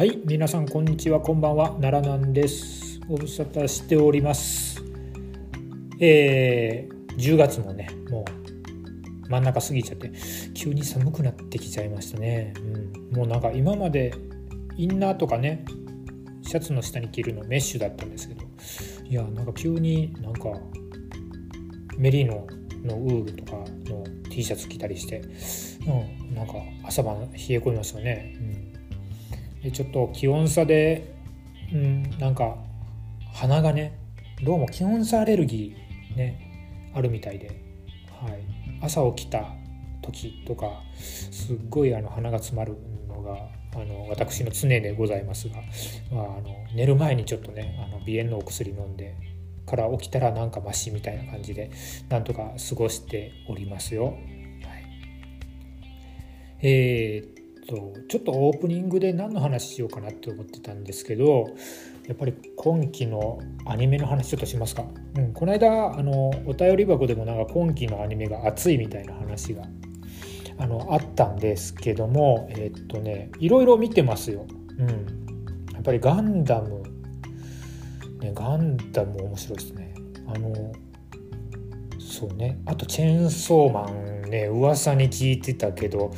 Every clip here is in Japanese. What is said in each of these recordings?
はい皆さんこんにちはこんばんは奈良なんです。ご無沙汰しております。えー、10月もねもう真ん中過ぎちゃって急に寒くなってきちゃいましたね、うん、もうなんか今までインナーとかねシャツの下に着るのメッシュだったんですけどいやなんか急になんかメリーノのウールとかの T シャツ着たりして、うん、なんか朝晩冷え込みますよね、うん、ちょっと気温差で、うん、なんか鼻がねどうも気温差アレルギーねあるみたいで、はい、朝起きた時とかすっごいあの鼻が詰まるのがあの私の常でございますが、まあ、あの寝る前にちょっとねあの鼻炎のお薬飲んでから起きたらなんかマシみたいな感じでなんとか過ごしておりますよ。はい、えー、とちょっとオープニングで何の話しようかなって思ってたんですけどやっぱり今期のアニメの話ちょっとしますか？うん、この間あのお便り箱でもなんか今期のアニメが熱いみたいな話があのあったんですけどもえー、っとねいろいろ見てますよ。うん、やっぱりガンダムね、ガンダム面白いですね。あのそうねあとチェーンソーマンね噂に聞いてたけど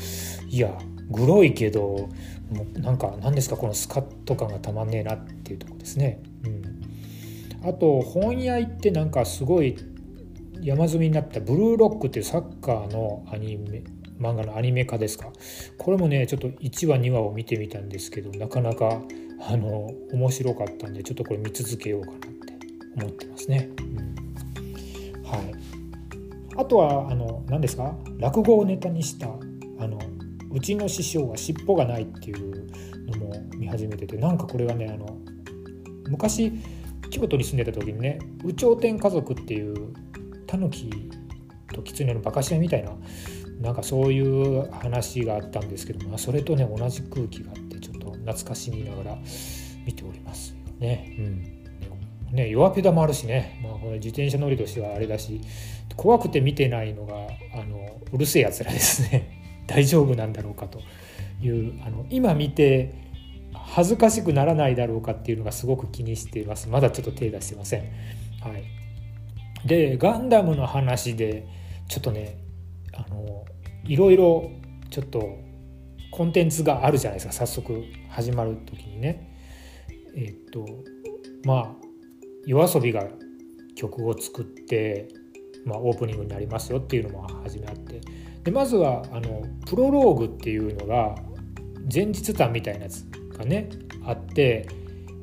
いやグロいけどもうなんか何ですかこのスカッと感がたまんねえなっていうとこですね。うん、あと本屋行ってなんかすごい山積みになった「ブルーロック」っていうサッカーのアニメ漫画のアニメ化ですかこれもねちょっと1話2話を見てみたんですけどなかなかあの面白かったんでちょっとこれ見続けようかなって思ってますね。うん、はい、あとはあの何ですか落語をネタにしたあのうちの師匠は尻尾がないっていうのも見始めててなんかこれがねあの昔京都に住んでた時にね「有頂天家族」っていうタヌキと狐のバカシアみたいななんかそういう話があったんですけどもそれとね同じ空気があって懐かしみながら見ておりますよね。うん。ね、弱ペダもあるしね、まあ、これ自転車乗りとしてはあれだし怖くて見てないのがあのうるせえやつらですね大丈夫なんだろうかというあの今見て恥ずかしくならないだろうかっていうのがすごく気にしていますまだちょっと手出してません。はい、でガンダムの話でちょっとねあのいろいろちょっとコンテンツがあるじゃないですか早速始まる時にね。えっとまあ yoasobi が曲を作って、まあ、オープニングになりますよっていうのも始めあってでまずはあのプロローグっていうのが前日談みたいなやつがねあって、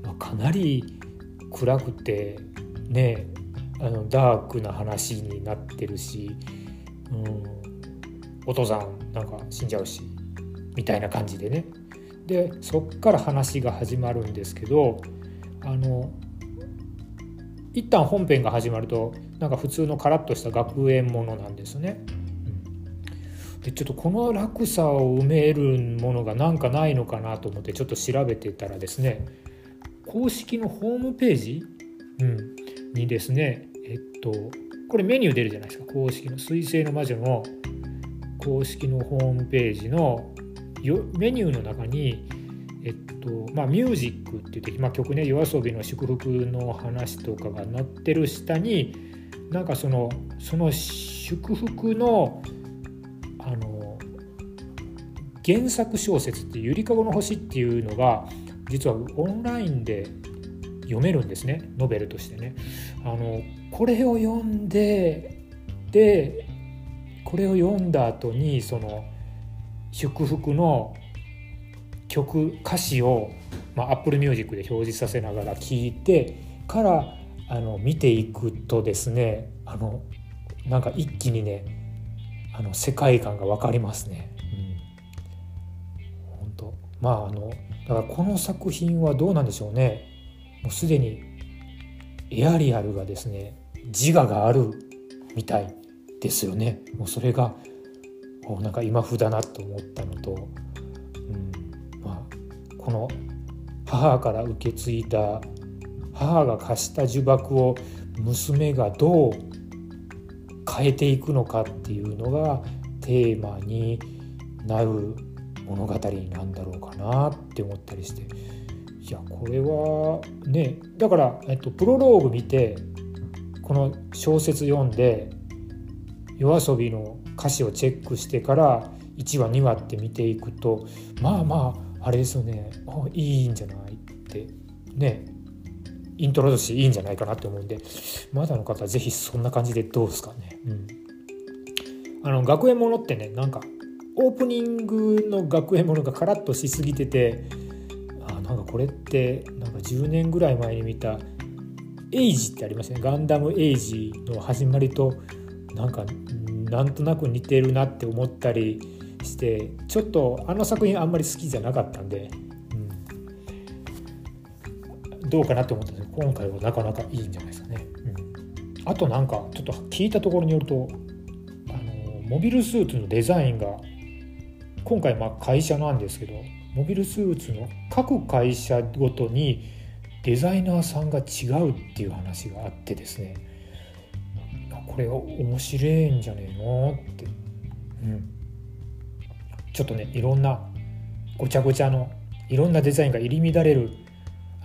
まあ、かなり暗くてねあのダークな話になってるし、うん、お父さんなんか死んじゃうしみたいな感じでねでそっから話が始まるんですけどあの一旦本編が始まるとなんか普通のカラッとした学園ものなんですね。でちょっとこの落差を埋めるものが何かないのかなと思ってちょっと調べてたらですね公式のホームページ、うん、にですねえっとこれメニュー出るじゃないですか。公式の「水星の魔女」の公式のホームページのメニューの中に、えっとまあ、ミュージックって言って、まあ、曲ね yoasobi の祝福の話とかが載ってる下になんかそのその祝福のあの原作小説って「ゆりかごの星」っていうのが実はオンラインで読めるんですねノベルとしてね。あのこれを読んででこれを読んだ後にその祝福の曲歌詞を、まあ、Apple Music で表示させながら聴いてからあの見ていくとですねあのなんか一気にねあの世界観が分かりますね。うん、本当。まああのだからこの作品はどうなんでしょうね。もうすでにエアリアルがですね自我があるみたいですよね。もうそれがなんか今風だなと思ったのと、うん。まあ、この母から受け継いだ母が貸した呪縛を娘がどう変えていくのかっていうのがテーマになる物語なんだろうかなって思ったりして。いやこれはねだから、えっと、プロローグ見てこの小説読んで夜遊びの歌詞をチェックしてから1話2話って見ていくとまあまああれですよね。いいんじゃないって。ね。イントロとしていいんじゃないかなって思うんでまだの方は是非そんな感じでどうですかね。うん、あの学園ものってねなんかオープニングの学園ものがカラッとしすぎててあなんかこれってなんか10年ぐらい前に見たエイジってありますねガンダムエイジの始まりとなんかなんとなく似てるなって思ったりしてちょっとあの作品あんまり好きじゃなかったんで、うん、どうかなと思ったんです今回はなかなかいいんじゃないですかね。うん、あとなんかちょっと聞いたところによるとあのモビルスーツのデザインが今回まあ会社なんですけどモビルスーツの各会社ごとにデザイナーさんが違うっていう話があってですね。これ面白いんじゃねえのって、うん、ちょっとねいろんなごちゃごちゃのいろんなデザインが入り乱れる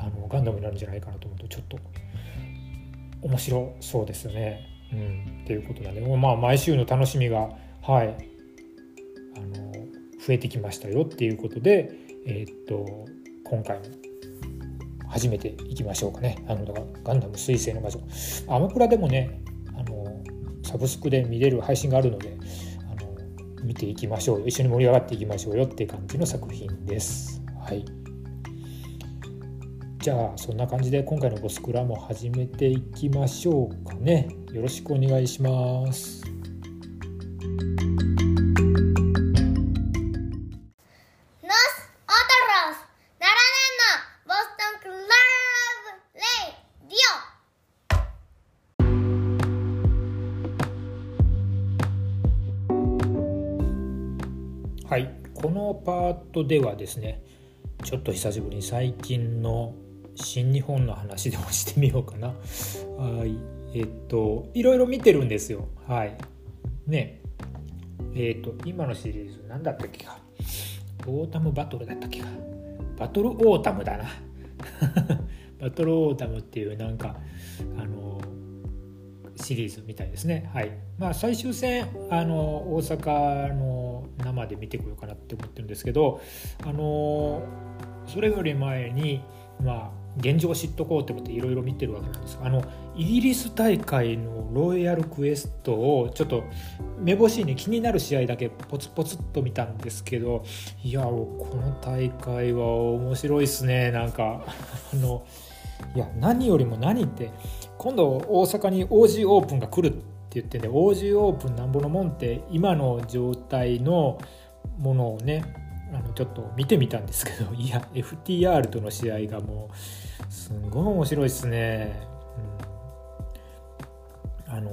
あのガンダムになるんじゃないかなと思うとちょっと面白そうですね。うん、っていうことなんで、まあ、毎週の楽しみが、はい、あの増えてきましたよっていうことで、えー、っと今回も始めていきましょうかね。あのだからガンダム彗星の魔女。アマプラでもね、あのサブスクで見れる配信があるので、あの見ていきましょうよ。一緒に盛り上がっていきましょうよっていう感じの作品です。はい。じゃあそんな感じで今回のボスクラも始めていきましょうかね。よろしくお願いします。はいこのパートではですねちょっと久しぶりに最近の新日本の話でもしてみようかな。はい。えっといろいろ見てるんですよ。はい。ね。えっと今のシリーズ何だったっけか。オータムバトルだったっけか。バトルオータムだな。バトルオータムっていうなんかあのシリーズみたいですね。はい。まあ、最終戦あの大阪の生で見てこようかなって思ってるんですけどあのそれより前に、まあ、現状を知っとこうってことでいろいろ見てるわけなんです。あのイギリス大会のロイヤルクエストをちょっと目星に気になる試合だけポツポツっと見たんですけどいやこの大会は面白いっすね。なんかあのいや何よりも何って今度大阪に OG オープンが来るって言ってね OG オープンなんぼのもんって今の状態のものをねあのちょっと見てみたんですけどいや FTR との試合がもうすんごい面白いっすね。うん、あの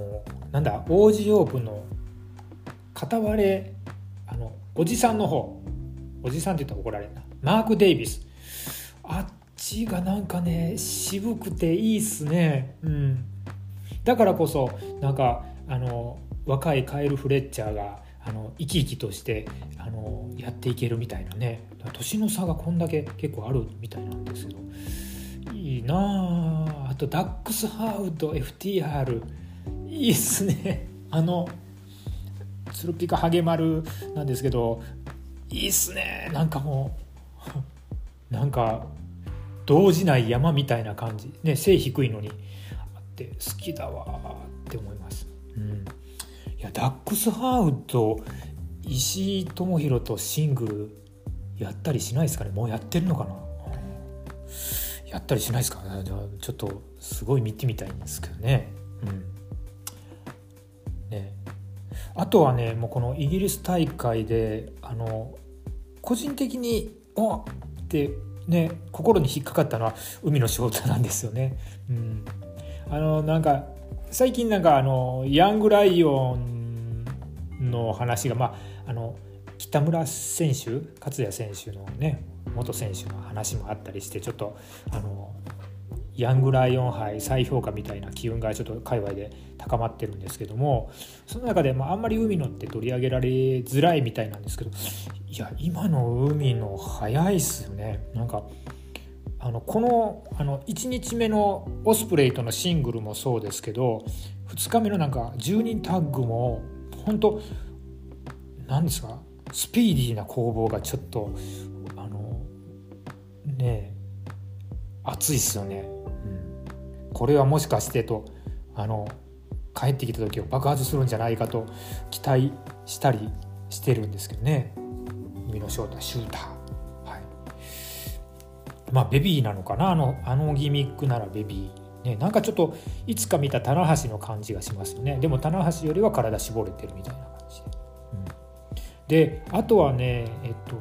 なんだ OG オープンの片割れあのおじさんの方。おじさんって言ったら怒られるな。マーク・デイビス。あっちがなんかね渋くていいっすね。うん。だからこそなんかあの若いカエル・フレッチャーがあの生き生きとしてあのやっていけるみたいなね。年の差がこんだけ結構あるみたいなんですけど。いいなあ。あとダックスハウド FTR いいっすね。あのツルピカハゲマルなんですけどいいっすね。なんかもう なんか動じない山みたいな感じ、ね、背低いのに。あって好きだわって思います。うん、いやダックスハウド石井智弘とシングルやったりしないですかね。もうやってるのかな。やったりしないですかねちょっとすごい見てみたいんですけどね。うんねあとはねもうこのイギリス大会であの個人的に「あっ!」ってね心に引っかかったのは海の翔太なんですよね。うん、あのなんか最近なんかあのヤングライオンの話がまああの北村選手勝也選手のね元選手の話もあったりしてちょっとあのヤングライオン杯再評価みたいな機運がちょっと界隈で高まってるんですけどもその中で、まあ、あんまり海のって取り上げられづらいみたいなんですけどいや今の海の早いっすよね。なんかあのこのあの1日目のオスプレイとのシングルもそうですけど2日目のなんか10人タッグも本当何ですかスピーディーな攻防がちょっとね熱いっすよね、うん、これはもしかしてとあの帰ってきた時を爆発するんじゃないかと期待したりしてるんですけどね。海野翔太シューター。はい。まあベビーなのかな？あのあのギミックならベビー。ねなんかちょっといつか見た棚橋の感じがしますよね。でも棚橋よりは体絞れてるみたいな感じで、うん、であとはねえっと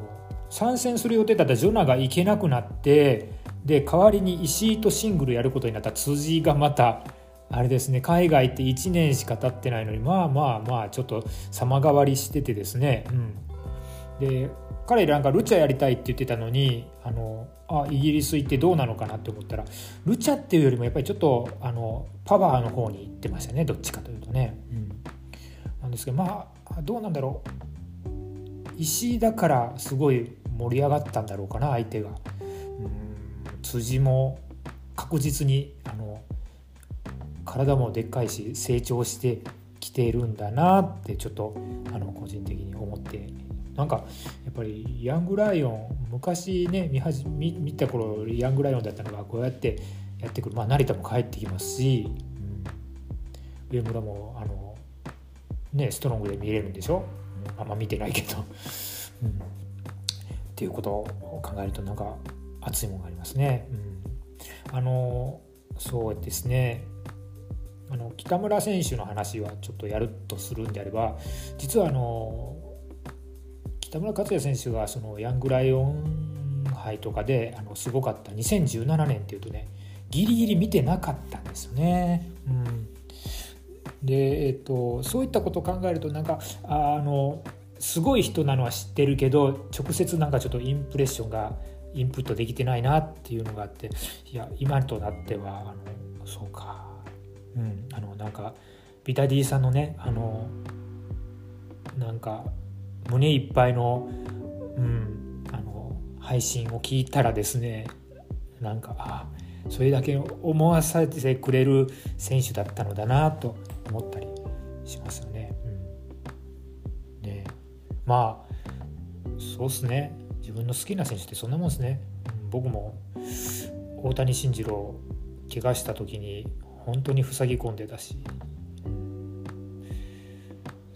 参戦する予定だったジョナが行けなくなってで代わりに石井とシングルやることになった辻がまたあれですね海外って1年しか経ってないのにまあまあまあちょっと様変わりしててですね、うん、で彼なんかルチャやりたいって言ってたのにあのあイギリス行ってどうなのかなって思ったらルチャっていうよりもやっぱりちょっとあのパワーの方に行ってましたねどっちかというとね、うん、なんですけどまあどうなんだろう。石井だからすごい盛り上がったんだろうかな相手が、うん、辻も確実にあの体もでっかいし成長してきているんだなってちょっとあの個人的に思って。なんかやっぱりヤングライオン昔ね見始見見た頃ヤングライオンだったのがこうやってやってくる、まあ、成田も帰ってきますし、うん、上村もあの、ね、ストロングで見れるんでしょ、あんま見てないけど、うん、っていうことを考えるとなんか熱いものがありますね。うん、あのそうですねあの北村選手の話はちょっとやるとするんであれば実はあの北村克也選手がそのヤングライオン杯とかであのすごかった2017年っていうとねギリギリ見てなかったんですよね。うん、で、えっと、そういったことを考えるとなんかあのすごい人なのは知ってるけど直接なんかちょっとインプレッションがインプットできてないなっていうのがあっていや今となってはあのそうかうん、あのなんかビタディさんのねあのなんか胸いっぱいの,、うん、あの配信を聞いたらですねなんかあそれだけ思わせてくれる選手だったのだなと思ったりしますね。まあそうっすね。自分の好きな選手ってそんなもんですね。うん、僕も大谷慎次郎怪我した時に本当に塞ぎ込んでたし、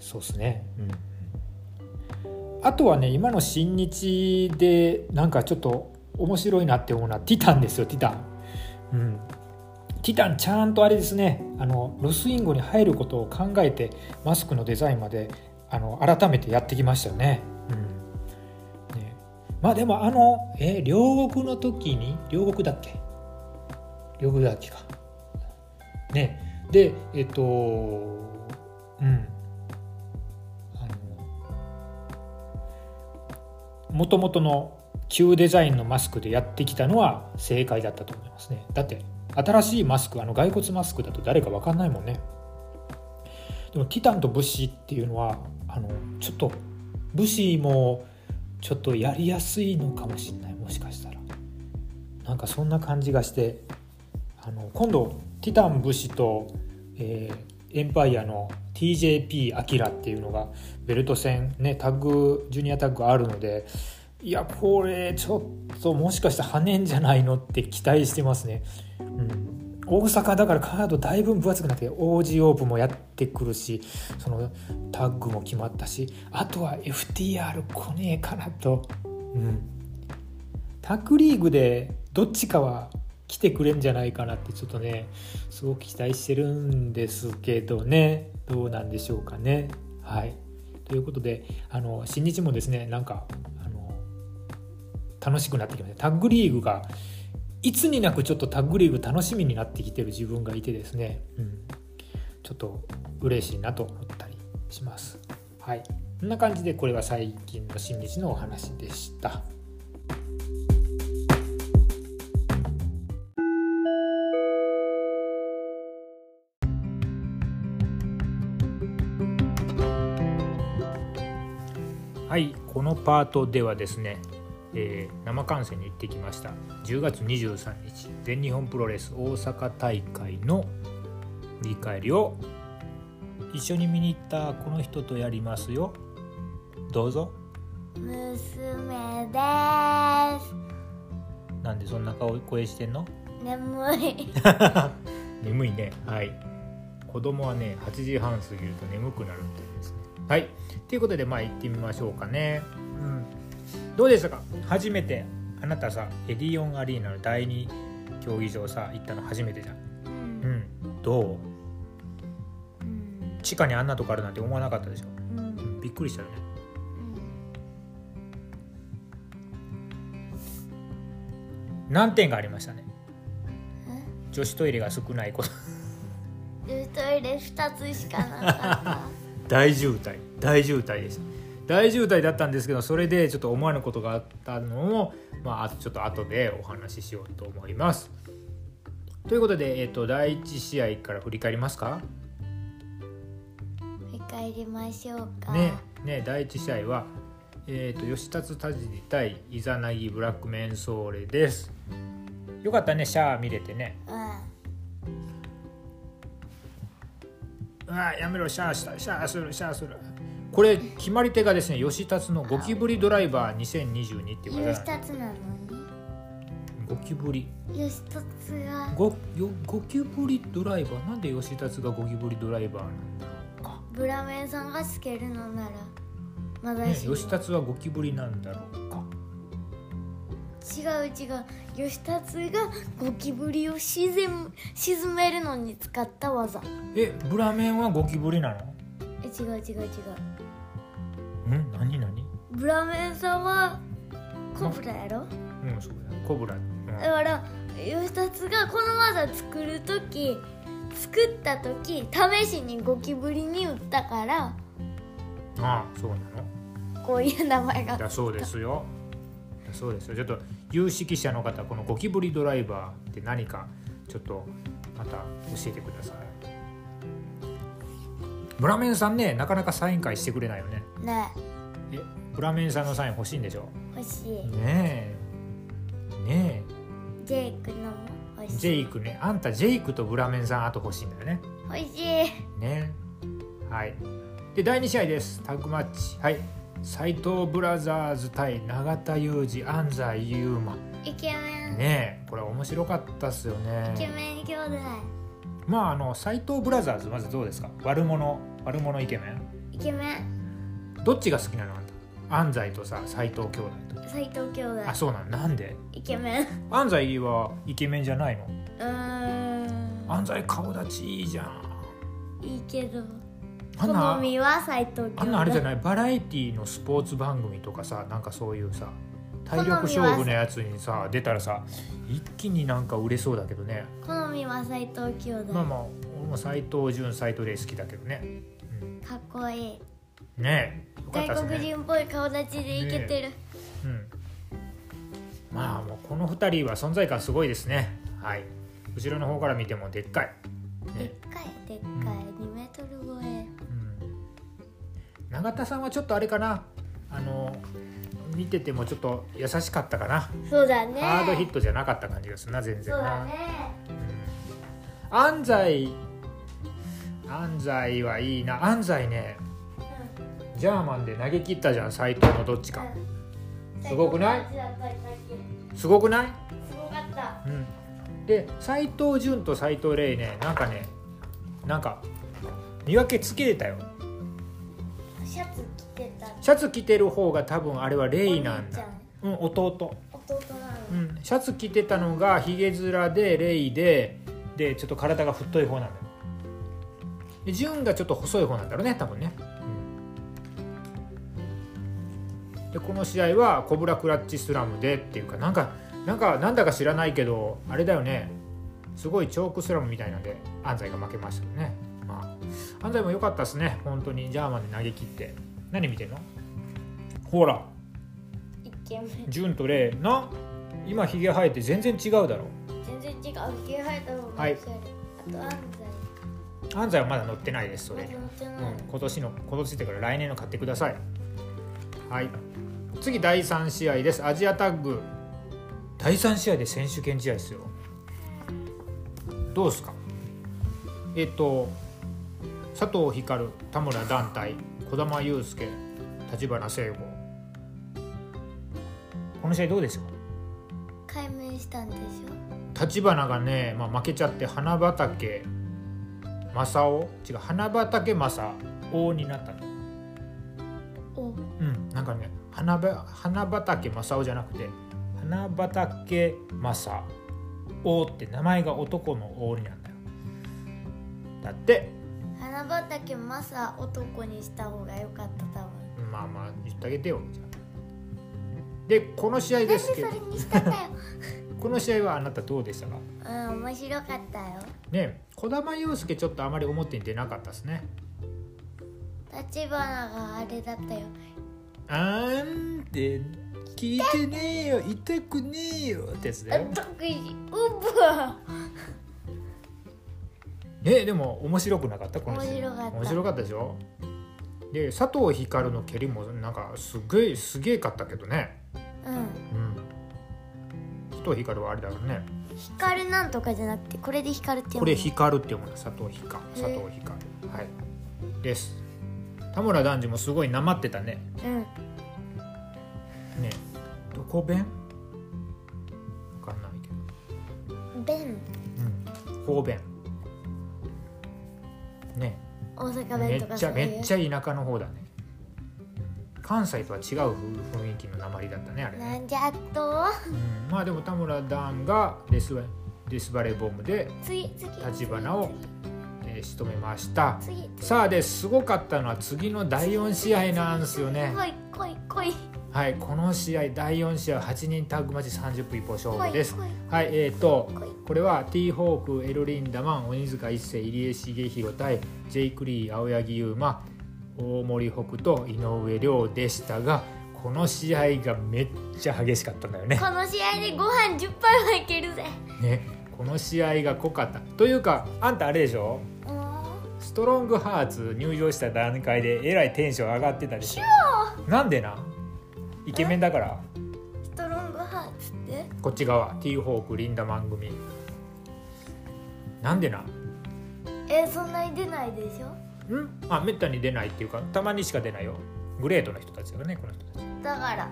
そうっすね。うん。あとはね今の新日でなんかちょっと面白いなって思うのはティタンですよティタン。うん。ティタンちゃんとあれですね。あのロスインゴに入ることを考えてマスクのデザインまであの改めてやってきましたよね。うん。ね、まあでもあの、え両国の時に両国だっけ？両国だっけか。ね。でえっとうん。あのもともとの旧デザインのマスクでやってきたのは正解だったと思いますね。だって新しいマスクあの骸骨マスクだと誰か分かんないもんね。でもティタンと武士っていうのはあのちょっと武士もちょっとやりやすいのかもしれないもしかしたらなんかそんな感じがしてあの今度ティタン武士と、えー、エンパイアの TJP アキラっていうのがベルト戦ねタッグジュニアタッグあるのでいやこれちょっともしかして跳ねんじゃないのって期待してますね。うん大阪だからカードだいぶ分厚くなって OG オープンもやってくるしそのタッグも決まったしあとは FTR 来ねえかなと、うん、タッグリーグでどっちかは来てくれんじゃないかなってちょっとねすごく期待してるんですけどね。どうなんでしょうかね。はい。ということであの新日もですねなんかあの楽しくなってきました。タッグリーグがいつになくちょっとタッグリーグ楽しみになってきてる自分がいてですね、うん、ちょっと嬉しいなと思ったりします。はいこんな感じでこれは最近の新日のお話でした。ははいこのパートではですね、えー生観戦に行ってきました。10月23日全日本プロレス大阪大会の振り返りを一緒に見に行ったこの人とやりますよ。どうぞ。娘です。なんでそんな顔声してんの？眠い。眠いね。はい。子供はね8時半過ぎると眠くなるみたいですね。はい。ということでまあ行ってみましょうかね。うんどうでしたか？初めてあなたさエディオンアリーナの第二競技場さ行ったの初めてじゃん。うん。うん。どう？うん。地下にあんなとこあるなんて思わなかったでしょ、うん。うん、びっくりしたよね。難点がありましたね？女子トイレが少ないこと。うんトイレ二つしかなかっ 大渋滞。大渋滞でした大渋滞だったんですけどそれでちょっと思わぬことがあったのを、まあ、ちょっと後でお話ししようと思います。ということで、えっと第1試合から振り返りますか？た振り返りましょうか。ねね第1試合は、えっと吉達田尻対イザナギブラックメンソーレです。よかったねシャア見れてね。うあーやめろシャアしたシャアするシャアするこれ決まり手がですね吉達のゴキブリドライバー2022っていんう技吉達なのゴキブリ。に吉達が。ゴよゴキブリドライバー。なんで吉達がゴキブリドライバーなんだろうか、ブラメンさんがつけるのならまだね、し。も吉達はゴキブリなんだろうか。違う違う。吉達がゴキブリを沈む沈めるのに使った技。えブラメンはゴキブリなの？え違う違う違うブラメンさんはコブラやろ？うんそうだコブラ、うん。だから吉達がこの技作る時作った時試しにゴキブリに打ったからああそうなの？こういう名前がだそうですよ。だそうですよ。ちょっと有識者の方このゴキブリドライバーって何かちょっとまた教えてください。ブラメンさんねなかなかサイン会してくれないよね。ね。えブラメンさんのサイン欲しいんでしょ？欲しい。ねえ。ねジェイクのも欲えしい。ジェイクね。あんたジェイクとブラメンさんあと欲しいんだよね。欲しい。ね。はい。で第2試合です。タッグマッチ。はい。斎藤ブラザーズ対永田裕二安西優馬。イケメン、ねえ。これ面白かったっすよイケねメン兄弟。まああの斎藤ブラザーズまずどうですか？悪者。悪者イケメイケメンン。どっちが好きなの？安西とさ斎藤兄弟と斎藤兄弟。あそうなんなんで？イケメン。安西はイケメンじゃないの？うーん。安西顔立ちいいじゃん。いいけど。好みは斎藤兄弟。あんなあれじゃない？バラエティーのスポーツ番組とかさなんかそういうさ体力勝負のやつにさ出たらさ一気になんか売れそうだけどね。好みは斎藤兄弟、まあまあ俺も斎藤潤斎藤麗好きだけどね、かっこいい。うん、ねえ。よかった外ですね国人っぽい顔立ちでイケてる、うん。まあもうこの2人は存在感すごいですね。はい。後ろの方から見てもでっかい、ね。でっかいでっかい、2メートル超え。うん、永田さんはちょっとあれかな。あの見ててもちょっと優しかったかな、そうだね。ハードヒットじゃなかった感じがするな全然な。そうだね。うん。安西。安西はいいな。安西ねジャーマンで投げ切ったじゃん斎藤のどっちか。うん。すごくない？すごくないすごかった。うん。で斎藤潤と斎藤麗ねなんかねなんか見分けつけてたよ。シャツ着てた。シャツ着てる方が多分あれはレイなんだ。うん弟。弟なの、うんシャツ着てたのがヒゲ面でレイででちょっと体が太い方なんだよ。で潤がちょっと細い方なんだろうね多分ね、でこの試合はコブラクラッチスラムでっていうかなんかなんかなんだか知らないけどあれだよね。すごいチョークスラムみたいなんで安西が負けましたよね。まあ安西も良かったですね。本当にジャーマンで投げ切って。何見てんの？ほら。潤とレイな今ひげ生えて全然違うだろ。全然違う。ひげ生えた方がおしゃはい。れ、あと安西。安西はまだ乗ってないですそれ。まうん、今年の今年ってから来年の買ってください。はい次第3試合です。アジアタッグ。第3試合で選手権試合ですよ。どうですか？えっと佐藤光田村団体児玉悠介立花聖吾この試合どうでしょう解明したんでし立花がね、まあ、負けちゃって花畑正雄？違う花畑正雄になったの。ょお。うんなんかね花ば花畑正雄じゃなくて花畑正雄って名前が男の王になんだよ。だって花畑マサ男にした方が良かった多分。まあまあ言ってあげてよじゃあ。でこの試合ですけど。この試合はあなたどうでしたか？うん面白かったよ。ね児玉悠介ちょっとあまり表に出なかったですね。立花があれだったよあんって聞いてねえよ痛くねえよってやつだようぶねでも面白くなかったこの面白かった。面白かったでしょ？で佐藤光の蹴りもなんかすげえすげえかったけどね。うん。うん。佐藤光はあれだろうね。光なんとかじゃなくてこれで光ってこれ光るって読むんだ佐藤光。佐藤光。はい。です田村男児もすごいなまってたね。うん。ね。どこ弁？わかんないけど。弁。うん。方弁ね。大阪め弁とかっちゃめっちゃゃ田舎の方だね。関西とは違う雰囲気の鉛だったねあれね、なんじゃっと。うん、まあでも田村段がデスバデスバレーボムで、次次立花をえー仕留めました。さあですごかったのは次の第4試合なんですよね。はいこの試合第4試合8人タッグマッチ30分一方勝負です。はいえー、とこれは T ホークエルリンダマン鬼塚一世入江茂弘対ジェイク・リー青柳優馬大森北斗井上涼でしたがこの試合がめっちゃ激しかったんだよね。この試合でご飯10杯はいけるぜ。ねこの試合が濃かった。というかあんたあれでしょ？うんストロングハーツ入場した段階でえらいテンション上がってたでしょ。なんでなイケメンだから。ストロングハーツって？こっち側。T ホークリンダマン組。なんでなえそんなに出ないでしょ？ん？あめったに出ないっていうかたまにしか出ないよ。グレートな人たちだよねこの人たち。だから。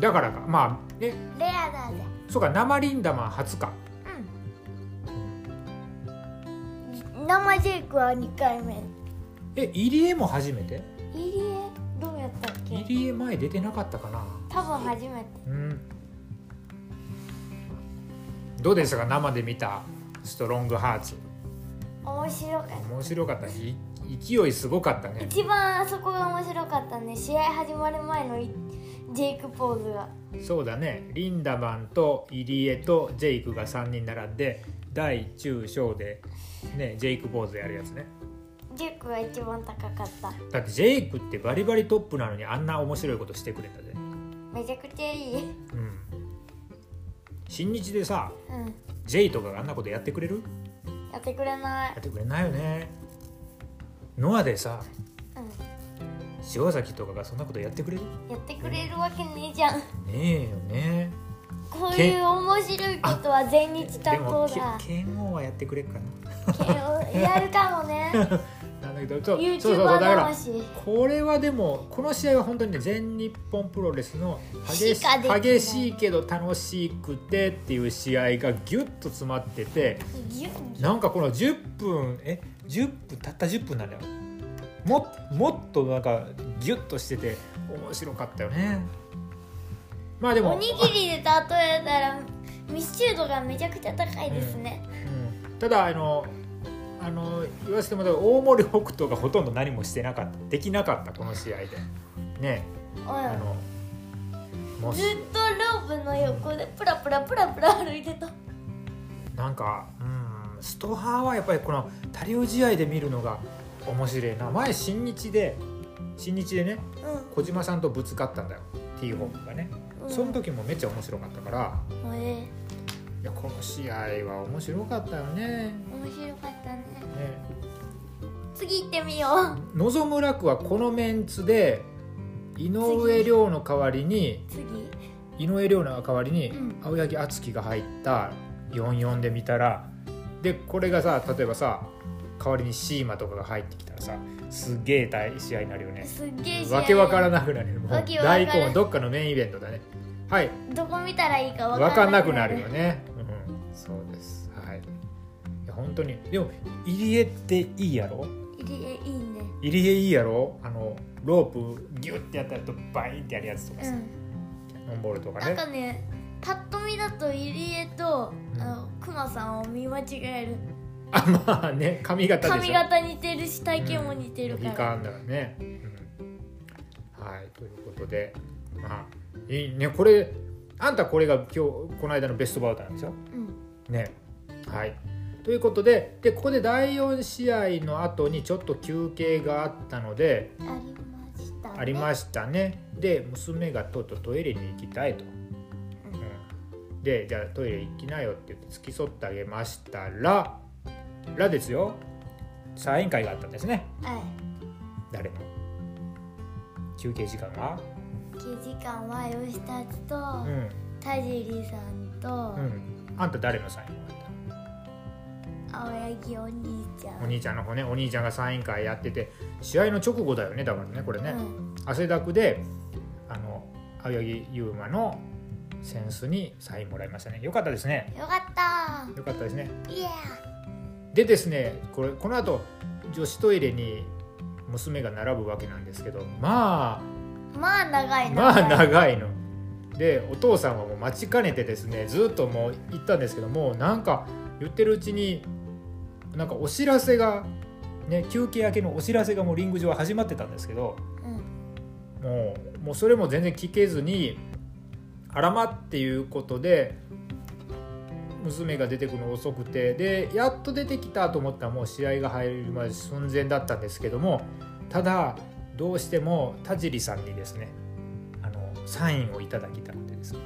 だからか。まあね。レアだぜ。そうか生リンダマン初か生ジェイクは2回目。え入江も初めて？入江どうやったっけ？入江前出てなかったかな？多分初めて。うん。どうでしたか？生で見たストロングハーツ。面白かった。面白かったい勢いすごかったね。一番あそこが面白かったね。試合始まる前のいジェイクポーズが。そうだね。リンダマンと入江とジェイクが3人並んで大中小でねジェイクポーズやるやつね。ジェイクが一番高かった。だってジェイクってバリバリトップなのにあんな面白いことしてくれたぜ。めちゃくちゃいい。うん。新日でさうん。ジェイとかがあんなことやってくれる？やってくれない。やってくれないよね。ノアでさうん。塩崎とかがそんなことやってくれる？やってくれるわけねえじゃん。ねえよねこういう面白いことは全日で担当だ剣王はやってくれるかやるかもね。な なんだけどそうそうそうそう YouTuber だから魂これはでもこの試合は本当にね全日本プロレスの激し激しいけど楽しくてっていう試合がギュッと詰まっててなんかこの10分え10分たった10分なんだよ。ももっとなんかギュッとしてて面白かったよねまあでもッおにぎりで例えたら密集度がめちゃくちゃ高いですね、うん。ただあのあの言わせてもらうと大森北斗がほとんど何もしてなかったできなかったこの試合で。ね。あのずっとロープの横でプラプラプラプラ歩いてた。なんかうん。ストハーはやっぱりこの他流試合で見るのが面白いな。前新日で新日でねう小島さんとぶつかったんだよ。T ホークがね、ん、うん、その時もめっちゃ面白かったから。え。いやこの試合は面白かったよね。ー、面白かったね。ね。次行ってみよう。望む楽はこのメンツで井上涼の代わりに次。井上涼の代わりにうん。青柳敦樹が入った44で見たらでこれがさ例えばさ代わりにシーマとかが入ってきたらさすっげえ大試合になるよね。すっげえ試合わけわからなくなるよ。もう大根どっかのメインイベントだね。はい。どこ見たらいいかわわかんなくなるるよね。うん。そうです。はい。いや本当に。でも入江っていいやろ？入りえいいね。入江いいやろ？あのロープギュッてやったらとバインってやるやつとかさ、うん。ノンボールとかなんねかねパッと見だと入江とうんあのクマさんを見間違えるあまあね髪型でしょ。髪型似てるし体型も似てるから、いかんだからね、うん。はいということでまあいいねこれあんたこれが今日この間のベストバウターなんですようん。ね。はい。ということででここで第4試合の後にちょっと休憩があったのでありました、ね、ありましたね。で娘がとうとうトイレに行きたいと、うん、でじゃあトイレ行きなよって言って付き添ってあげましたららですよ。サイン会があったんですね。はい。誰の？休憩時間が休時間は吉達とうん。田尻さんとうん。あんた誰のサインもらっ青柳お兄ちゃん。たお兄ちゃんの方ね。お兄ちゃんがサイン会やってて試合の直後だよねだからねこれね、うん。汗だくであの青柳優馬のセンスにサインもらいましたね。よかったですね。よかった。よかったですね。イエでですねこれこの後女子トイレに娘が並ぶわけなんですけどまーまあ長あいまあ長いの。でお父さんはもう待ちかねてですねずっともう行ったんですけどもうなんか言ってるうちになんかお知らせが、ね、休憩明けのお知らせがもうリング上は始まってたんですけどうんもうもうそれも全然聞けずにあらまっていうことで娘が出てくるの遅くてでやっと出てきたと思ったらもう試合が入るまで寸前だったんですけどもただどうしても田尻さんにですねあのサインをいただきたくてですね。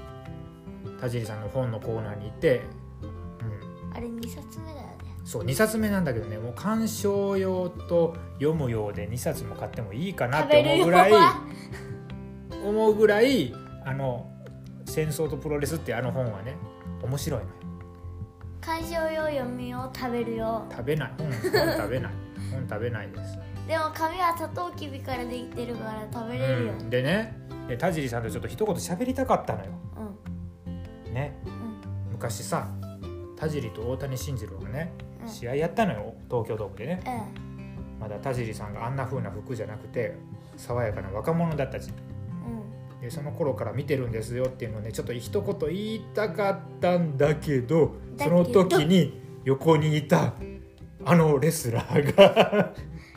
田尻さんの本のコーナーに行って、うん、あれ2冊目だよね。そう2冊目なんだけどねもう鑑賞用と読む用で2冊も買ってもいいかなって思うぐらいは？思うぐらいあの「戦争とプロレス」ってあの本はね面白いのよ鑑賞用読みを食べるよ。食べない。本本食べない。本食べないです、でも髪はサトウキビからできてるから食べれるよ。うんでねで田尻さんとちょっと一言喋りたかったのよ。うん。ね。うん。昔さ田尻と大谷慎次郎がねうん。試合やったのよ東京ドームでね。うん。まだ田尻さんがあんな風な服じゃなくて爽やかな若者だった時でその頃から見てるんですよっていうのをねちょっと一言言いたかったんだけどその時に横にいたあのレスラーが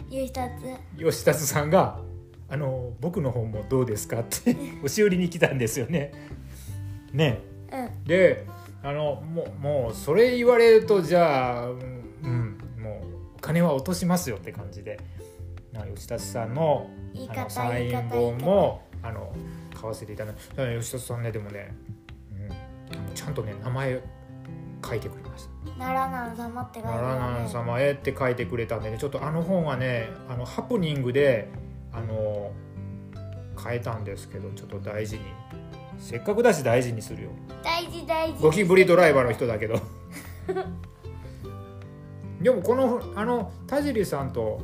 吉達吉達さんが「あの僕の本もどうですか?」って 押し売りに来たんですよね。ね。うん。であのもうもうそれ言われるとじゃあ、うんうん、もうお金は落としますよって感じで。な吉達さんのあのサイン本もあの買わせていただいただ吉田さんねでもね、うん、ちゃんとね名前書いてくれました。奈良南様って「書いて奈良南様へ」って書いてくれたんでねちょっとあの本はねあのハプニングであの変えたんですけどちょっと大事に。せっかくだし大事にするよ。大事大事。ゴキブリドライバーの人だけど。でもこのあの田尻さんと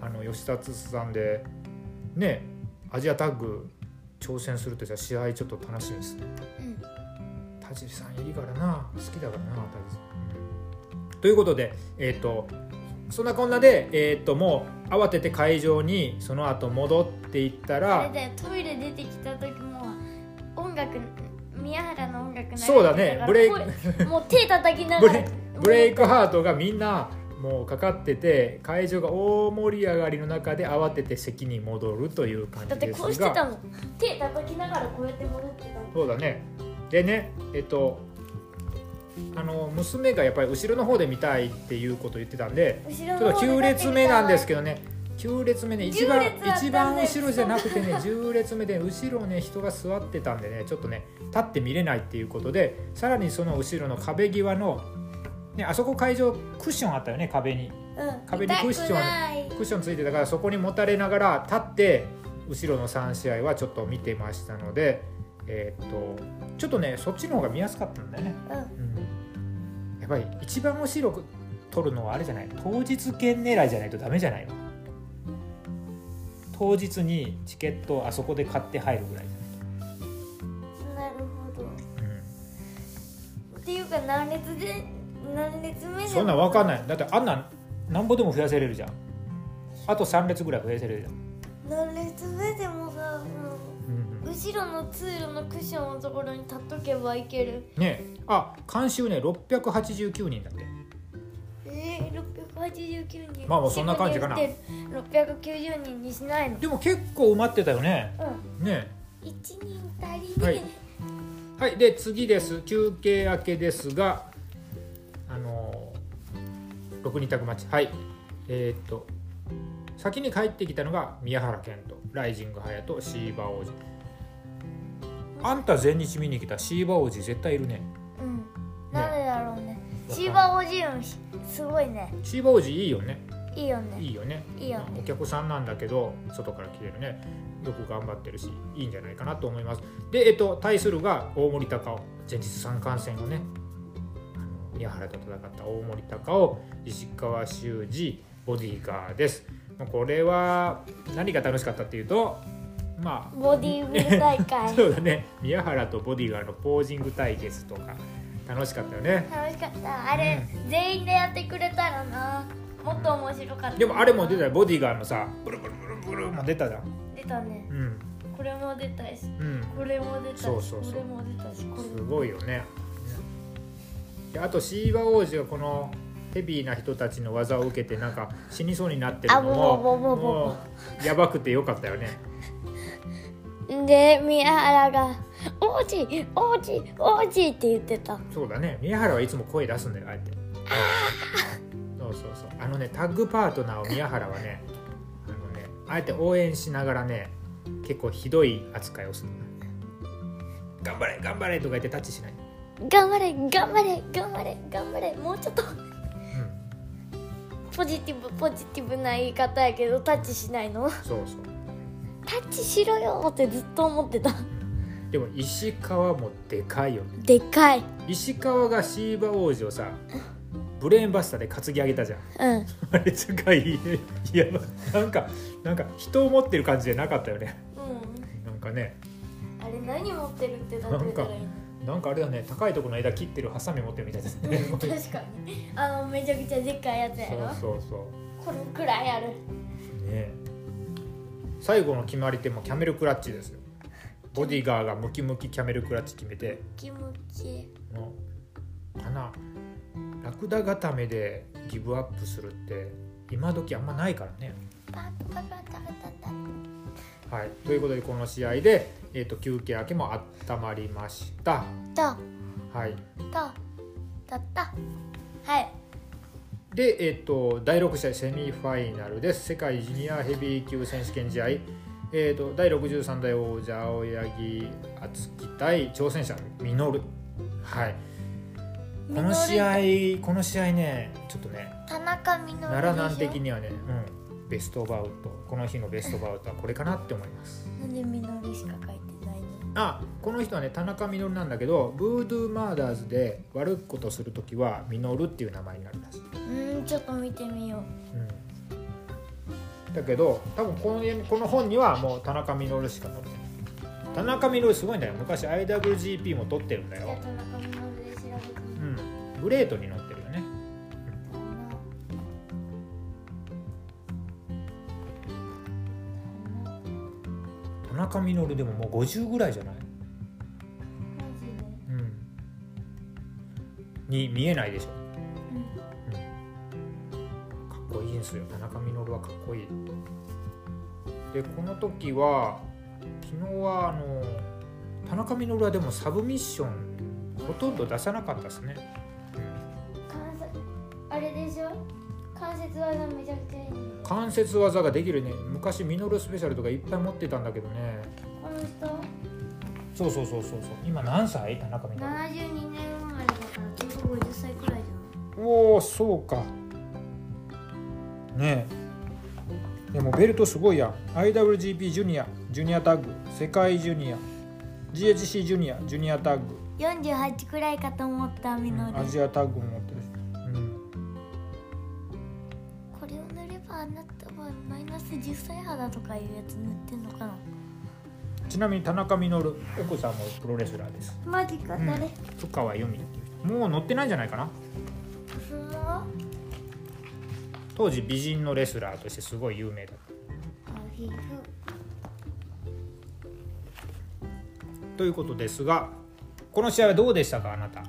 あの吉達さんでねアジアタッグ挑戦するとじゃあ試合ちょっと楽しみですね。うん。田尻さんいいからな。好きだからな田尻さん、うんということでえっ、とそんなこんなで、えー、ともう慌てて会場にその後戻っていったあらトイレ出てきた時も音楽宮原の音楽そうだね。ブレイクもう手叩きながら。ブレイクハートがみんなもうかかってて会場が大盛り上がりの中で慌てて席に戻るという感だってじですこうしてたがもん手叩きながらこうやって戻ってたそうだねでねえっとあの娘がやっぱり後ろの方で見たいっていうことを言ってたんで後ちょっと9列目なんですけけどね9列目ね一番10列あったんだよ一番後ろじゃなくてね10 列目で後ろね人が座ってたんでねちょっとね立って見れないっていうことでさらにその後ろの壁際のねあそこ会場クッションあったよね壁に。うん壁にクッションクッションついてたからそこにもたれながら立って後ろの3試合はちょっと見てましたのでえーっとちょっとねそっちの方が見やすかったんだよね、うん。うん、やっぱり一番後ろ取るのはあれじゃない？当日券狙いじゃないとダメじゃないの？当日にチケットをあそこで買って入るぐらいじなるほど。ゃない、っていうか何列で何列目そんなん分かんない。だってあんなんなんぼでも増やせれるじゃん。あと3列ぐらい増やせれるじゃん、何列目でもさもうんう後ろの通路のクッションのところに立っとけばいける。うん、ねえ。あ監修ね689人だって。えー、689人。まあもうそんな感じかな。渋谷って690人にしないの。でも結構埋まってたよね。うん。ね1人足りはいねえ。はい。で次です。休憩明けですがあのー、6人宅待ち。はい。えーっと先に帰ってきたのが宮原健人。ライジング隼人シーバー王子。あんた全日見に来た。シーバー王子絶対いるね。うん。なんでだろうね。わかんない。シーバーオジウムすごいね。シーバー王子いいよね。いいよね。いいよね。いいよね。お客さんなんだけど外から来てるね。よく頑張ってるしいいんじゃないかなと思います。でえっと対するが大森隆夫。前日三冠戦をね宮原と戦った大森隆夫石川修司ボディーガーです。まあこれは何が楽しかったっていうとまあボディービル大会。そうだね。宮原とボディーガーのポージング対決とか楽しかったよね。楽しかった。あれ、全員でやってくれたらな。もっと面白かった。でもあれも出たよ。ボディーガーのさブルブルブルブルも出たじゃん。出たね。うん。これも出たし。うん。これも出たし。そうそうそう。これも出たし。すも。ごいよねであとシーバ王子がこのヘビーな人たちの技を受けてなんか死にそうになってるのもあもうやばくてよかったよね。で宮原が「王子王子王子」って言ってた。そうだね。宮原はいつも声出すんだよあえて。そうそうそう。あのねタッグパートナーを宮原はねあのねあえて応援しながらね結構ひどい扱いをするの。頑張れ頑張れとか言ってタッチしない、頑張れ頑張れ頑張れ頑張れ。もうちょっとうん、ポジティブポジティブな言い方やけどタッチしないの？そうそう。タッチしろよってずっと思ってた。でも石川もでかいよね。でかい。石川がシーバ王子をさブレーンバスターで担ぎ上げたじゃん。うん。あれすごいいなんかなんか人を持ってる感じじゃなかったよね。うん。なんかね。あれ何持ってるって例えたらいいの？なんかあれだね高いところの枝切ってるハサミ持ってるみたいですね確かに。あのめちゃくちゃでっかいやつやろ？そうそうそこれくらいある。うね最後の決まり手もキャメルクラッチですよ。ボディガーがムキムキキャメルクラッチ決めて。キムチのかな。ラクダ固めでギブアップするって今時あんまないからね。パッパッパッパッパッパッはい、ということでこの試合で、えー、と休憩明けも温まりました。と。はい、と。たった。はい。で、えー、と第6試合セミファイナルです。世界ジュニアヘビー級選手権試合、えー、と第63代王者青柳敦樹対挑戦者ミノル。はい。この試合この試合ねちょっとね田中みの奈良南的にはね、うん、ベストバウトこの日のベストバウトはこれかなって思います。なんでみのりしか書いてないの？あこの人はね田中稔なんだけどブードゥーマーダーズで悪いことする時は稔っていう名前になるらしい、うんちょっと見てみよう。ん、だけど多分このこの本にはもう田中稔しか載ってない。田中稔すごいんだよ。昔 IWGP も取ってるんだうじゃあよ、田中みのりで調べてみよう。ん、グレートに載って中稔でももう50ぐらいじゃない、うん、に見えないでしょ？うん。かっこいいんですよ。田中稔はかっこいい。でこの時は昨日はあの田中稔はでもサブミッションほとんど出さなかったですね、関節あれでしょ？関節技めちゃくちゃいい関節技ができるね。昔ミノルスペシャルとかいっぱい持ってたんだけどね。この人？そうそうそうそうそう。今何歳？田中稔72年生まれだから結構50歳くらいじおおそうか。ねえ。でもベルトすごいやん。IWGP ジュニアジュニアタッグ。世界ジュニア。GHC ジュニアジュニアタッグ。48くらいかと思ったミノル。アジアタッグも持ってるあなたはマイナス10歳肌とかいうやつ塗ってんのかな？うん、ちなみに田中稔奥さんもプロレスラーです。マジかうん誰、深川由美っていう人。もう乗ってないんじゃないかな？当時美人のレスラーとしてすごい有名だった。ということですがこの試合はどうでしたかあなた？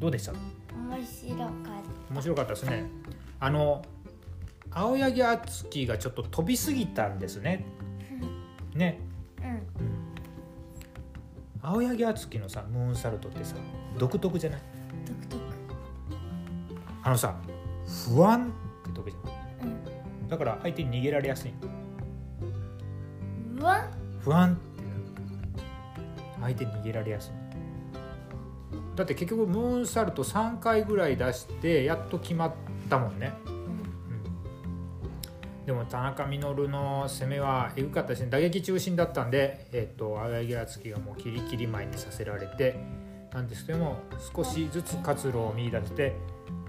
どうでした？面白かっ面白かったですねあの青柳敦樹がちょっと飛びすぎたんですね。ね。たうん。青柳敦樹のさムーンサルトってさ独特じゃない？独特。あのさ不安って時じゃんうん。だから相手に逃げられやすい。うわ不安って相手に逃げられやすい。だって結局ムーンサルト3回ぐらい出してやっと決まったもんね、うん。うん、でも田中稔の攻めはエグかったし打撃中心だったんで、えー、と青柳敦樹がもうキリキリ前にさせられてなんですけども少しずつ活路を見出して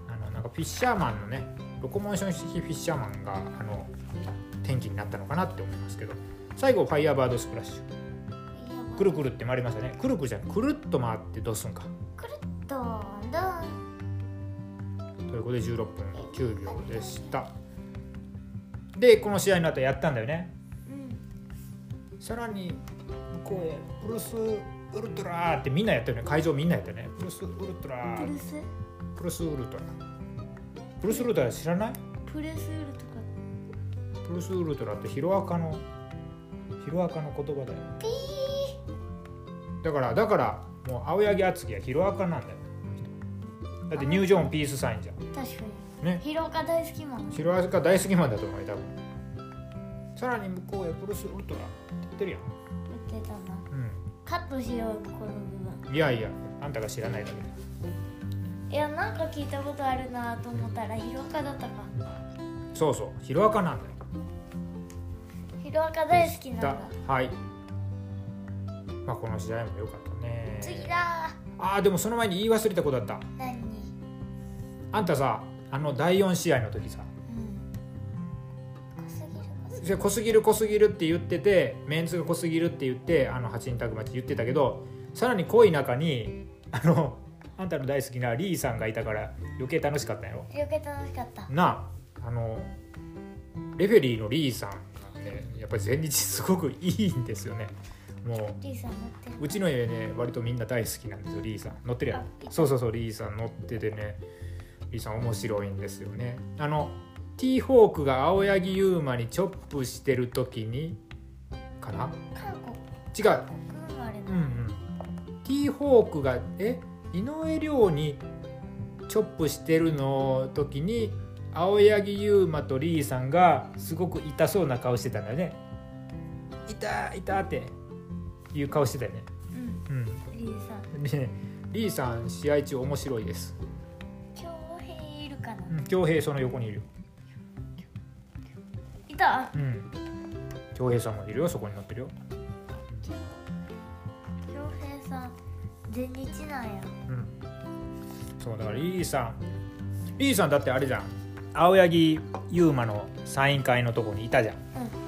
あのなんかフィッシャーマンのねロコモーション式フィッシャーマンがあの転機になったのかなって思いますけど最後ファイヤーバードスプラッシュ。くるくるって回りましたね。くるくるじゃない。くるっと回ってどうすんか。くるっとどんということで16分9秒でした。でこの試合の後やったんだよね。うん。さらに向こうへプルスウルトラってみんなやったよね。会場みんなやったよね。プルスウルトラプルス？プルスウルトラプルスウルトラ知らない？プレスウルとかプルスウルトラってヒロアカのヒロアカの言葉だよ。ピだからだからもう青柳敦樹はヒロアカなんだよだってニュージョーンピースサインじゃん。ー確かに。ね。広岡大好きマンヒロアカ大好きマンだと思うよ多分。さらに向こうへプルスウルトラって言ってるやん。言ってたな。うカットしようこの部分。んいやいやあんたが知らないだけで。いやなんか聞いたことあるなと思ったら広岡だったか。そうそうヒロアカなんだよ。広岡大好きなんだ。だはい。まあこの試合も良かったね。次だあーでもその前に言い忘れたことあった。何？あんたさあの第4試合の時さ。うん。濃すぎる濃すぎるって言っててメンツが濃すぎるって言ってあの8人タッグマッチ言ってたけどさらに濃い中にあのあんたの大好きなリーさんがいたから余計楽しかったんやろ。る余計楽しかった。なああのレフェリーのリーさんがねやっぱり前日すごくいいんですよねもう。リーさん乗ってる。うちの家ね割とみんな大好きなんですよリーさん。乗ってるやあんそうそうそうリーさん乗っててねリーさん面白いんですよね。あの T ホークが青柳優馬にチョップしてる時にかな？違う。うんうん。T ホークがえ井上涼にチョップしてるの時に青柳優馬とリーさんがすごく痛そうな顔してたんだよね。痛い痛っていう顔してたよね。うん。うん。リーさん。ねリーさん試合中面白いです。恭平いるかな。うん恭平その横にいる。よいた？うん。恭平さんもいるよそこに乗ってるよ。恭平さん全日なんや。うん。そうだからリーさん。リーさんだってあれじゃん。青柳優馬のサイン会のとこにいたじゃん。うん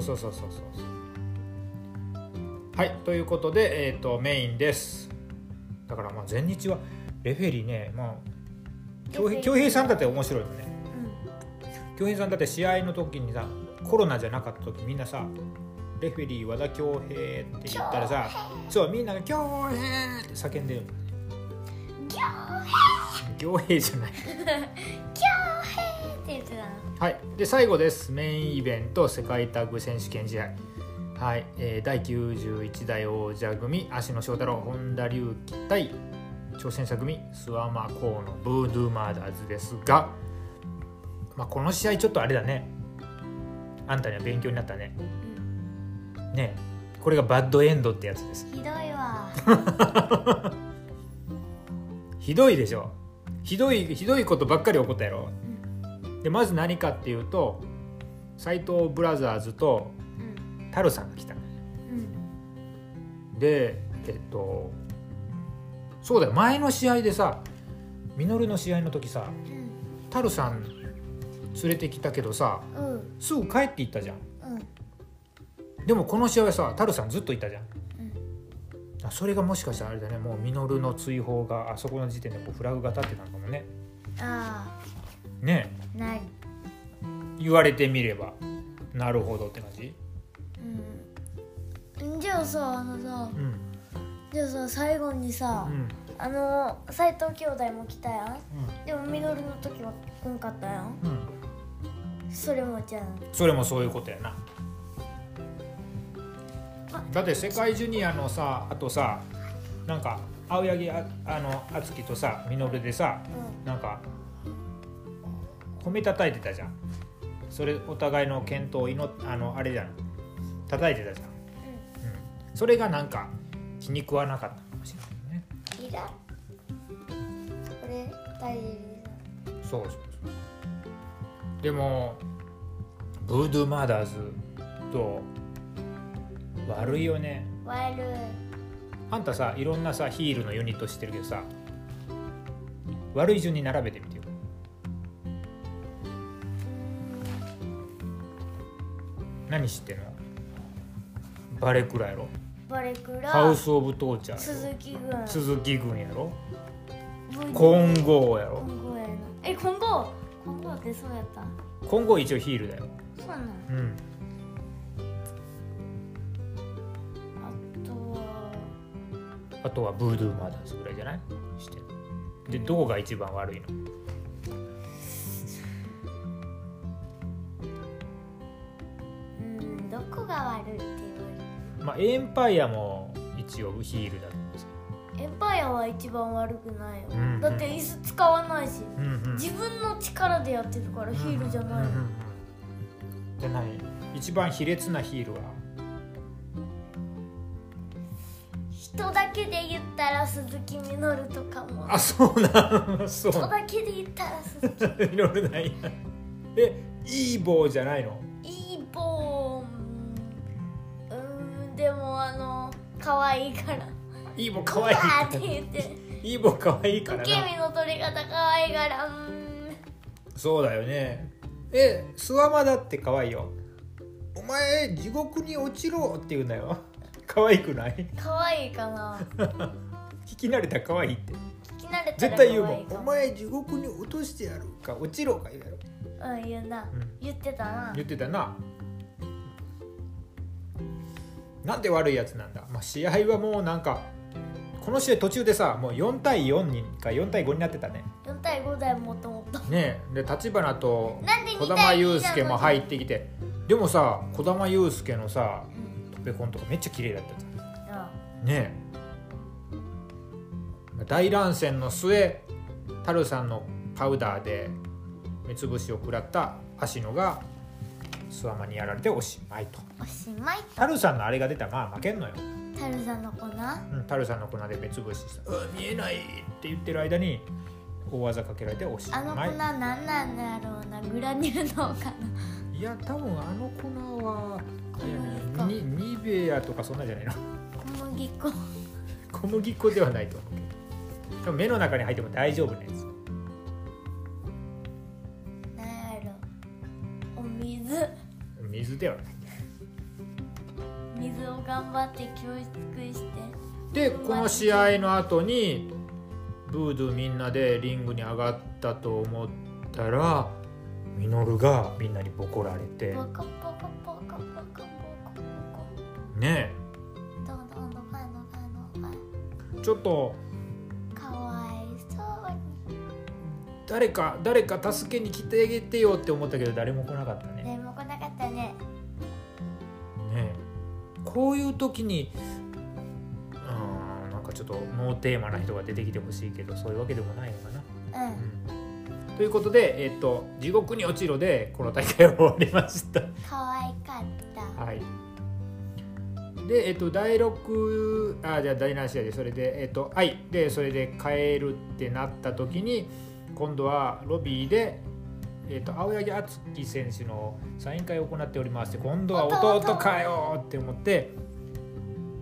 そうそうそうそうそう。はい。ということで、えー、とメインです。だからまあ前日はレフェリーねまあ恭平恭平さんだって面白いよね。恭平さんだって試合の時にさコロナじゃなかった時みんなさレフェリー和田恭平って言ったらさそうみんなが「恭平!」って叫んでるの恭平じゃない。うんって言ってたなはい、で最後です。メインイベント世界タッグ選手権試合。はい、えー第91代王者組芦野翔太郎本田隆起対挑戦者組諏訪間河野ブードゥーマーダーズですが、まあ、この試合ちょっとあれだね。あんたには勉強になったね。ね。これがバッドエンドってやつです。ひどいわ。ひどいでしょ。ひどいひどいことばっかり起こったやろでまず何かっていうと斎藤ブラザーズとうん。タルさんが来た。うん。でえっとそうだよ。前の試合でさミノルの試合の時さタルさん連れてきたけどさうん。うんすぐ帰っていったじゃん。うん。でもこの試合はさタルさんずっといたじゃん。うん。あそれがもしかしたらあれだね。もうミノルの追放があそこの時点でこうフラグが立ってたのかもね。あねあない。言われてみれば。なるほどって感じ？うん。じゃあさあのさうん。じゃあさ最後にさ、うん。あの斎藤兄弟も来たやん？うでもミノルの時は来んかったやん？んうん。それもじゃんそれもそういうことやな。だって世界ジュニアのさあとさなんか青柳ああの敦樹とさミノルでさなんか褒めたたいてたじゃん。それお互いの健闘を祈っあのあれじゃん。叩いてたじゃん、うん、それがなんか気に食わなかったかもしれないね。うんいらこれ大事そうそうそう。でもブードゥーマーダーズと悪いよね。悪い。あんたさいろんなさヒールのユニット知ってるけどさ悪い順に並べてみて何知ってんの？バレクラやろ？バレクラ？ハウス・オブ・トーチャーや鈴木軍。ろ鈴木軍やろ？金混合やろ？合やな。え混合混合ってそうやった。混合一応ヒールだよ。そうなのうん。あとは。あとはブードゥーマーダーズぐらいじゃない？知ってでどこが一番悪いの？こが悪いって言わまあエンパイアも一応ヒールだと思うんですよれるエンパイアは一番悪くないよ、うんだって椅子使わないし。うんうん。自分の力でやってるからヒールじゃない、うんうんうんじゃない一番卑劣なヒールは？人だけで言ったら鈴木みのるとかも。あそうなの？そう。人だけで言ったら鈴木。いろいろないえいい棒じゃないの？可愛いから。いい棒かわい。いわーって言って。いい棒かわいいからな。受け身の取り方可愛いから。うん。そうだよね。えスワマだって可愛いよ。お前地獄に落ちろって言うんだよ。可愛くない？可愛いかな。聞き慣れたら可愛いって。聞き慣れた絶ら対言うもん。お前地獄に落としてやるか落ちろか言うやろ。うん言うな、ん。言ってたな。言ってたななんて悪いやつなんだ、まあ、試合はもうなんかこの試合途中でさもう4対4にか4対5になってたね。4対5だよもともと。ねえ。で立花となんで2児玉対2悠介も入ってきて。でもさ児玉悠介のさトペコンとかめっちゃ綺麗だったじゃん。あ。ねえ。大乱戦の末タルさんのパウダーで目つぶしを食らった芦野がスワマにやられておしまいと。おしまいタルさんのあれが出たらまあ負けんのよ、タルさんの粉？うん、タルさんの粉で目つぶしした「うわ見えない!」って言ってる間に大技かけられておしあの粉まいなんだろうなグラニュー糖かないや多分あの粉は小麦粉にニベアとかそんなんじゃないの？小麦粉。小麦粉ではないと思うけど。でも目の中に入っても大丈夫なやつ水ではない水を頑張って教室して。でこの試合の後にブードゥみんなでリングに上がったと思ったらミノルがみんなにボコられて。ねえちょっとかわいそうに誰か誰か助けに来てあげてよって思ったけど誰も来なかったねこういう時にうんなんかちょっとノーテーマな人が出てきてほしいけどそういうわけでもないのかな。うん。ということで、えっと「地獄に落ちろ」でこの大会は終わりました。可愛かった。はい、で、えっと、第6あじゃあ第7試合でそれでえっとはい。でそれで帰るってなった時に今度はロビーでえー、と青柳敦樹選手のサイン会を行っておりまして今度は弟か。よって思って、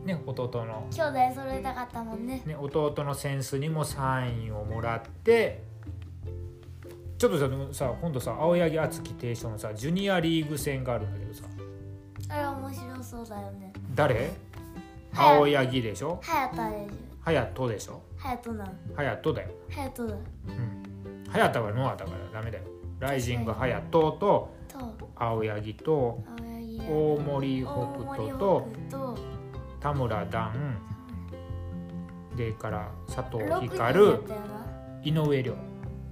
ね、弟の、兄弟揃えたかったもんね。ね、弟のセンスにもサインをもらってちょっとさでもさ今度さ青柳敦樹提唱のさジュニアリーグ戦があるんだけどさ。あれ面白そうだよね。誰？青柳でしょ？隼人でし隼人でしょ？ょ隼人なの。隼人だよ。隼人だ。うん。隼人はノアだからダメだよライジング隼人とと青柳と大森北斗と田村段でから佐藤6人だ光井上涼、な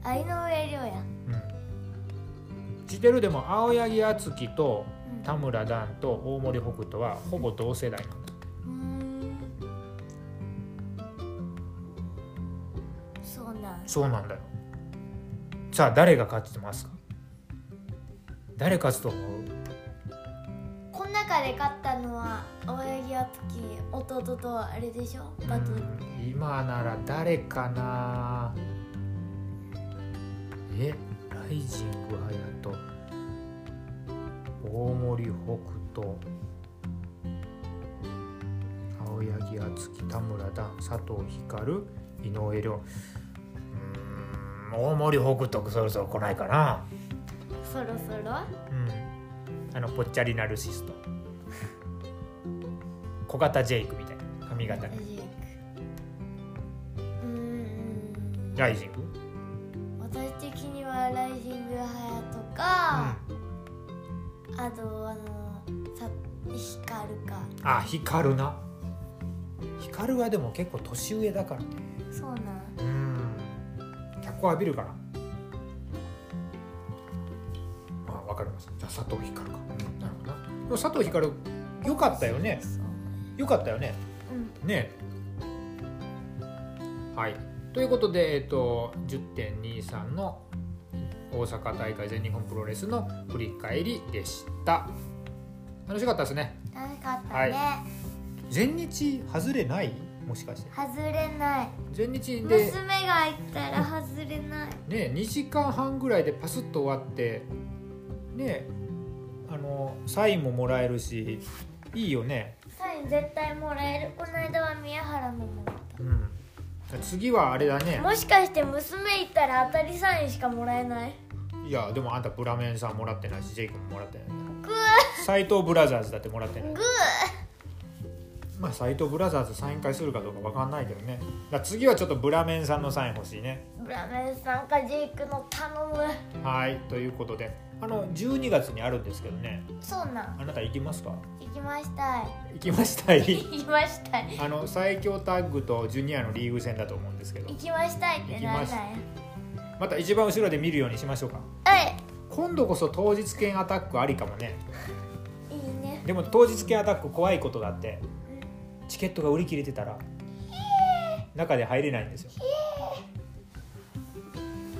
あ井上涼や。うん、知ってる？でも青柳敦樹とうん。田村段と大森北斗はほぼ同世代なんだ。そうなんだよさあ誰が勝ってますか？誰勝つと思う？この中で勝ったのは青柳敦樹弟とあれでしょ？バトル。うん今なら誰かな？えライジング隼人。大森北斗。青柳敦樹田村段佐藤光井上涼大森北斗そろそろ来ないかな。そろそろ？うん。あのぽっちゃりナルシスト。小型ジェイクみたいな髪型ジェイク。うーん。ライジング？私的にはライジングハヤとか、あとあのさ光るか。あ光るな。光はでも結構年上だからね。そうなん。うん脚光浴びるかなあわかりますじゃあ佐藤光か、なるほどな。佐藤光よかったよね。よかったよね。うん。ね。はい。ということで、えっと、10.23の大阪大会全日本プロレスの振り返りでした。楽しかったですね。楽しかったはい。ね、全日外れない？もしかして。外れない。全日で。娘が行ったら外れない。ね2時間半ぐらいでパスッと終わってねあのサインももらえるしいいよね。サイン絶対もらえる。この間は宮原ももらっうん。次はあれだね。たもしかして娘行ったら当たりサインしかもらえない？いやでもあんたブラメンさんもらってないしジェイクももらってないグ斎藤ブラザーズだってもらってない。ー。グまあ斎藤ブラザーズサイン会するかどうかわかんないけどね。だ次はちょっとブラメンさんのサイン欲しいね。ーブラメンさんかジェイクの頼む。はいということで。あの12月にあるんですけどね。そうなん。あなた行きますか？行きましたい。行きましたい？行きましたい。あの最強タッグとジュニアのリーグ戦だと思うんですけど。行きましたいってなん行きまた一番後ろで見るようにしましょうか。はい。今度こそ当日券アタックありかもね。いいね。でも当日券アタック怖いことがあってチケットが売り切れてたら中で入れないんですよ。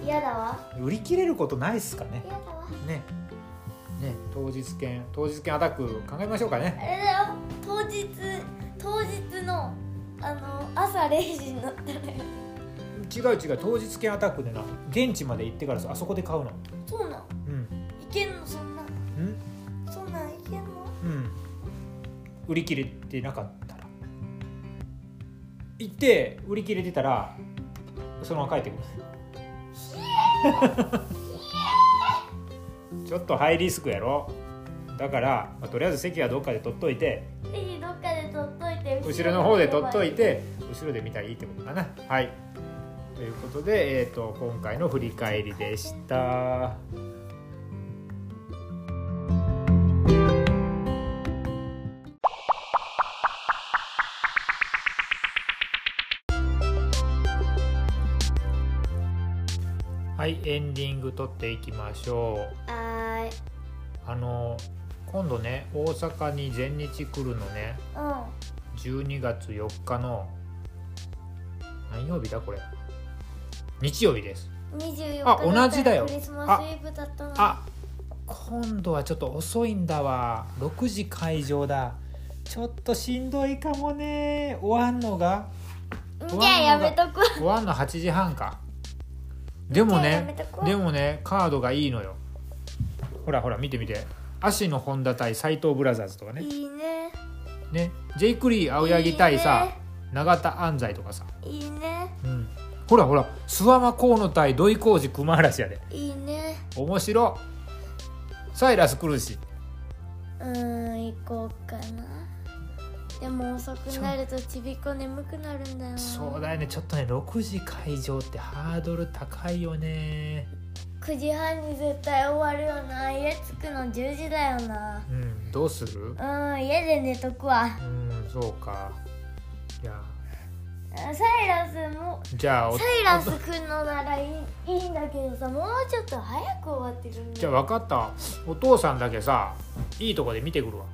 嫌だわ。売り切れることないっすかね。嫌だわ。ね。ね当日券当日券アタック考えましょうかね。あれだよ。当日当日のあの朝0時になったら。違う違う当日券アタックでな現地まで行ってからさあそこで買うの。そうなんうん。いけんの？そんな。んうん？そんなんいけんの？うん。売り切れてなかった。ら行って売り切れてたらそのまま帰ってくる ちょっとハイリスクやろ。だから、まあとりあえず席はどっかで取っといてぜひどっかで取っといて後ろの方で取っといて後ろで見たらいいってことかな。はい。ということで、えー、と今回の振り返りでしたエンディング撮っていきましょう。はーい。あの今度ね大阪に全日来るのね。う12月4日の何曜日だこれ？日曜日です。ん24日あ同じだよ。クリスマスイブだったの。あ今度はちょっと遅いんだわ。6時会場だ。ちょっとしんどいかもね。終わんのが。じゃあやめとく。わ終わんの8時半かでもねでもねカードがいいのよ。ほらほら見て見て。足の本田対斎藤ブラザーズとかね。いいね。ね。ジェイク・リー青柳対さ永田安西とかさ、いいね。うん、ほらほら諏訪間河野対土井浩二熊嵐やで。いいね。面白サイラス来るし。うーん行こうかなでも遅くなるとちびっこ眠くなるんだよ。なそうだよね。ちょっとね6時会場ってハードル高いよね。9時半に絶対終わるよな。家着くの10時だよな。うんどうする？うん家で寝とくわ。うんそうか。いや。サイラスもじゃあおサイラスくんのならいいいいんだけどさもうちょっと早く終わってるんだじゃあ分かった。お父さんだけさいいとこで見てくるわ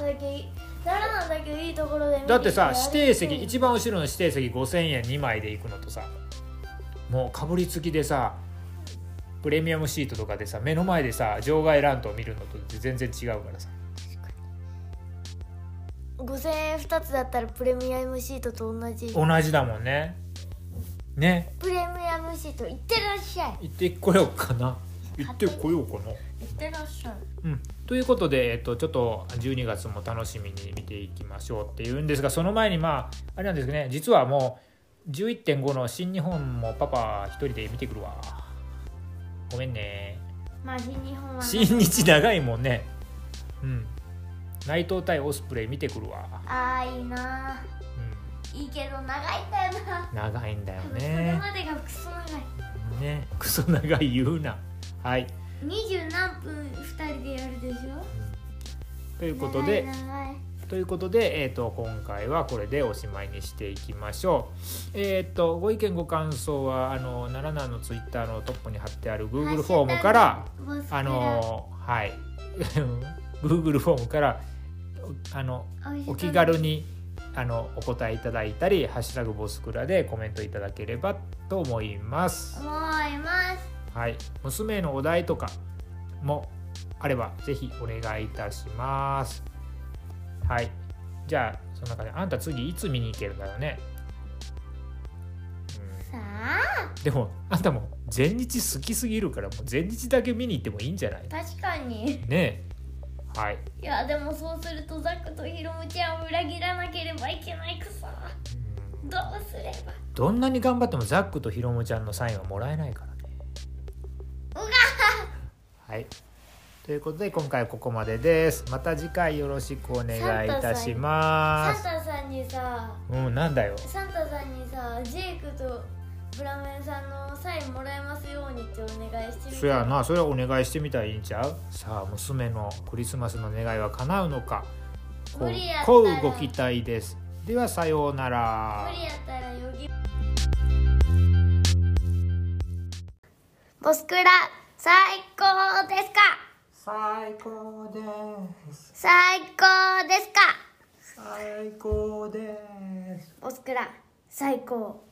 だけ奈良なんだけどいいところでだってさ指定席一番後ろの指定席5000円2枚で行くのとさもうかぶりつきでさプレミアムシートとかでさ目の前でさ場外乱闘見るのと全然違うからさ。5000円2つだったらプレミアムシートと同じ。同じだもんね。ね。プレミアムシート行ってらっしゃい。行ってこようかな。行ってこようかな。行ってらっしゃい。うん、ということで、えっと、ちょっと12月も楽しみに見ていきましょうっていうんですがその前にまああれなんですね。実はもう11.5の新日本もパパ一人で見てくるわ。ごめんね。まあ新日本は新日長いもんね。うん。内藤対オスプレイ見てくるわ、ああいいな。ういいけど長いんだよな、ん、長いんだよそれねまでがクソ長い。ね。クソ長い言うな。はい二十何分二人でやるでしょ？ということで長い長い。ということで、えー、と今回はこれでおしまいにしていきましょう。えっ、とご意見ご感想はあの奈良南のツイッターのトップに貼ってある Google フォームからあのはい。Google フォームからおあのお気軽にあのお答えいただいたり「ハッシュタグボスクラ」でコメントいただければと思います。思いますはい、娘へのお題とかもあればぜひお願いいたします。はい、じゃあその中であんた次いつ見に行けるんだろうね。さあ？うん、でもあんたも全日好きすぎるからもう全日だけ見に行ってもいいんじゃない？確かに。ね。えはい、いやでもそうするとザックとヒロムちゃんを裏切らなければいけないくさ。うん。どうすれば？どんなに頑張ってもザックとヒロムちゃんのサインはもらえないから。ね。はい。ということで今回はここまでです。また次回よろしくお願いいたします。サンタさんにさうん、なんだよ。サンタさんにさジェイクとブラメンさんのサインもらえますようにってお願いしてみてそやな、それはお願いしてみたらいいんちゃう？さあ、娘のクリスマスの願いは叶うのか。こうご期待です。では、さようなら無。理やったらよぎコスクラ最高ですか最高です。最高ですか最高です。コスクラ最高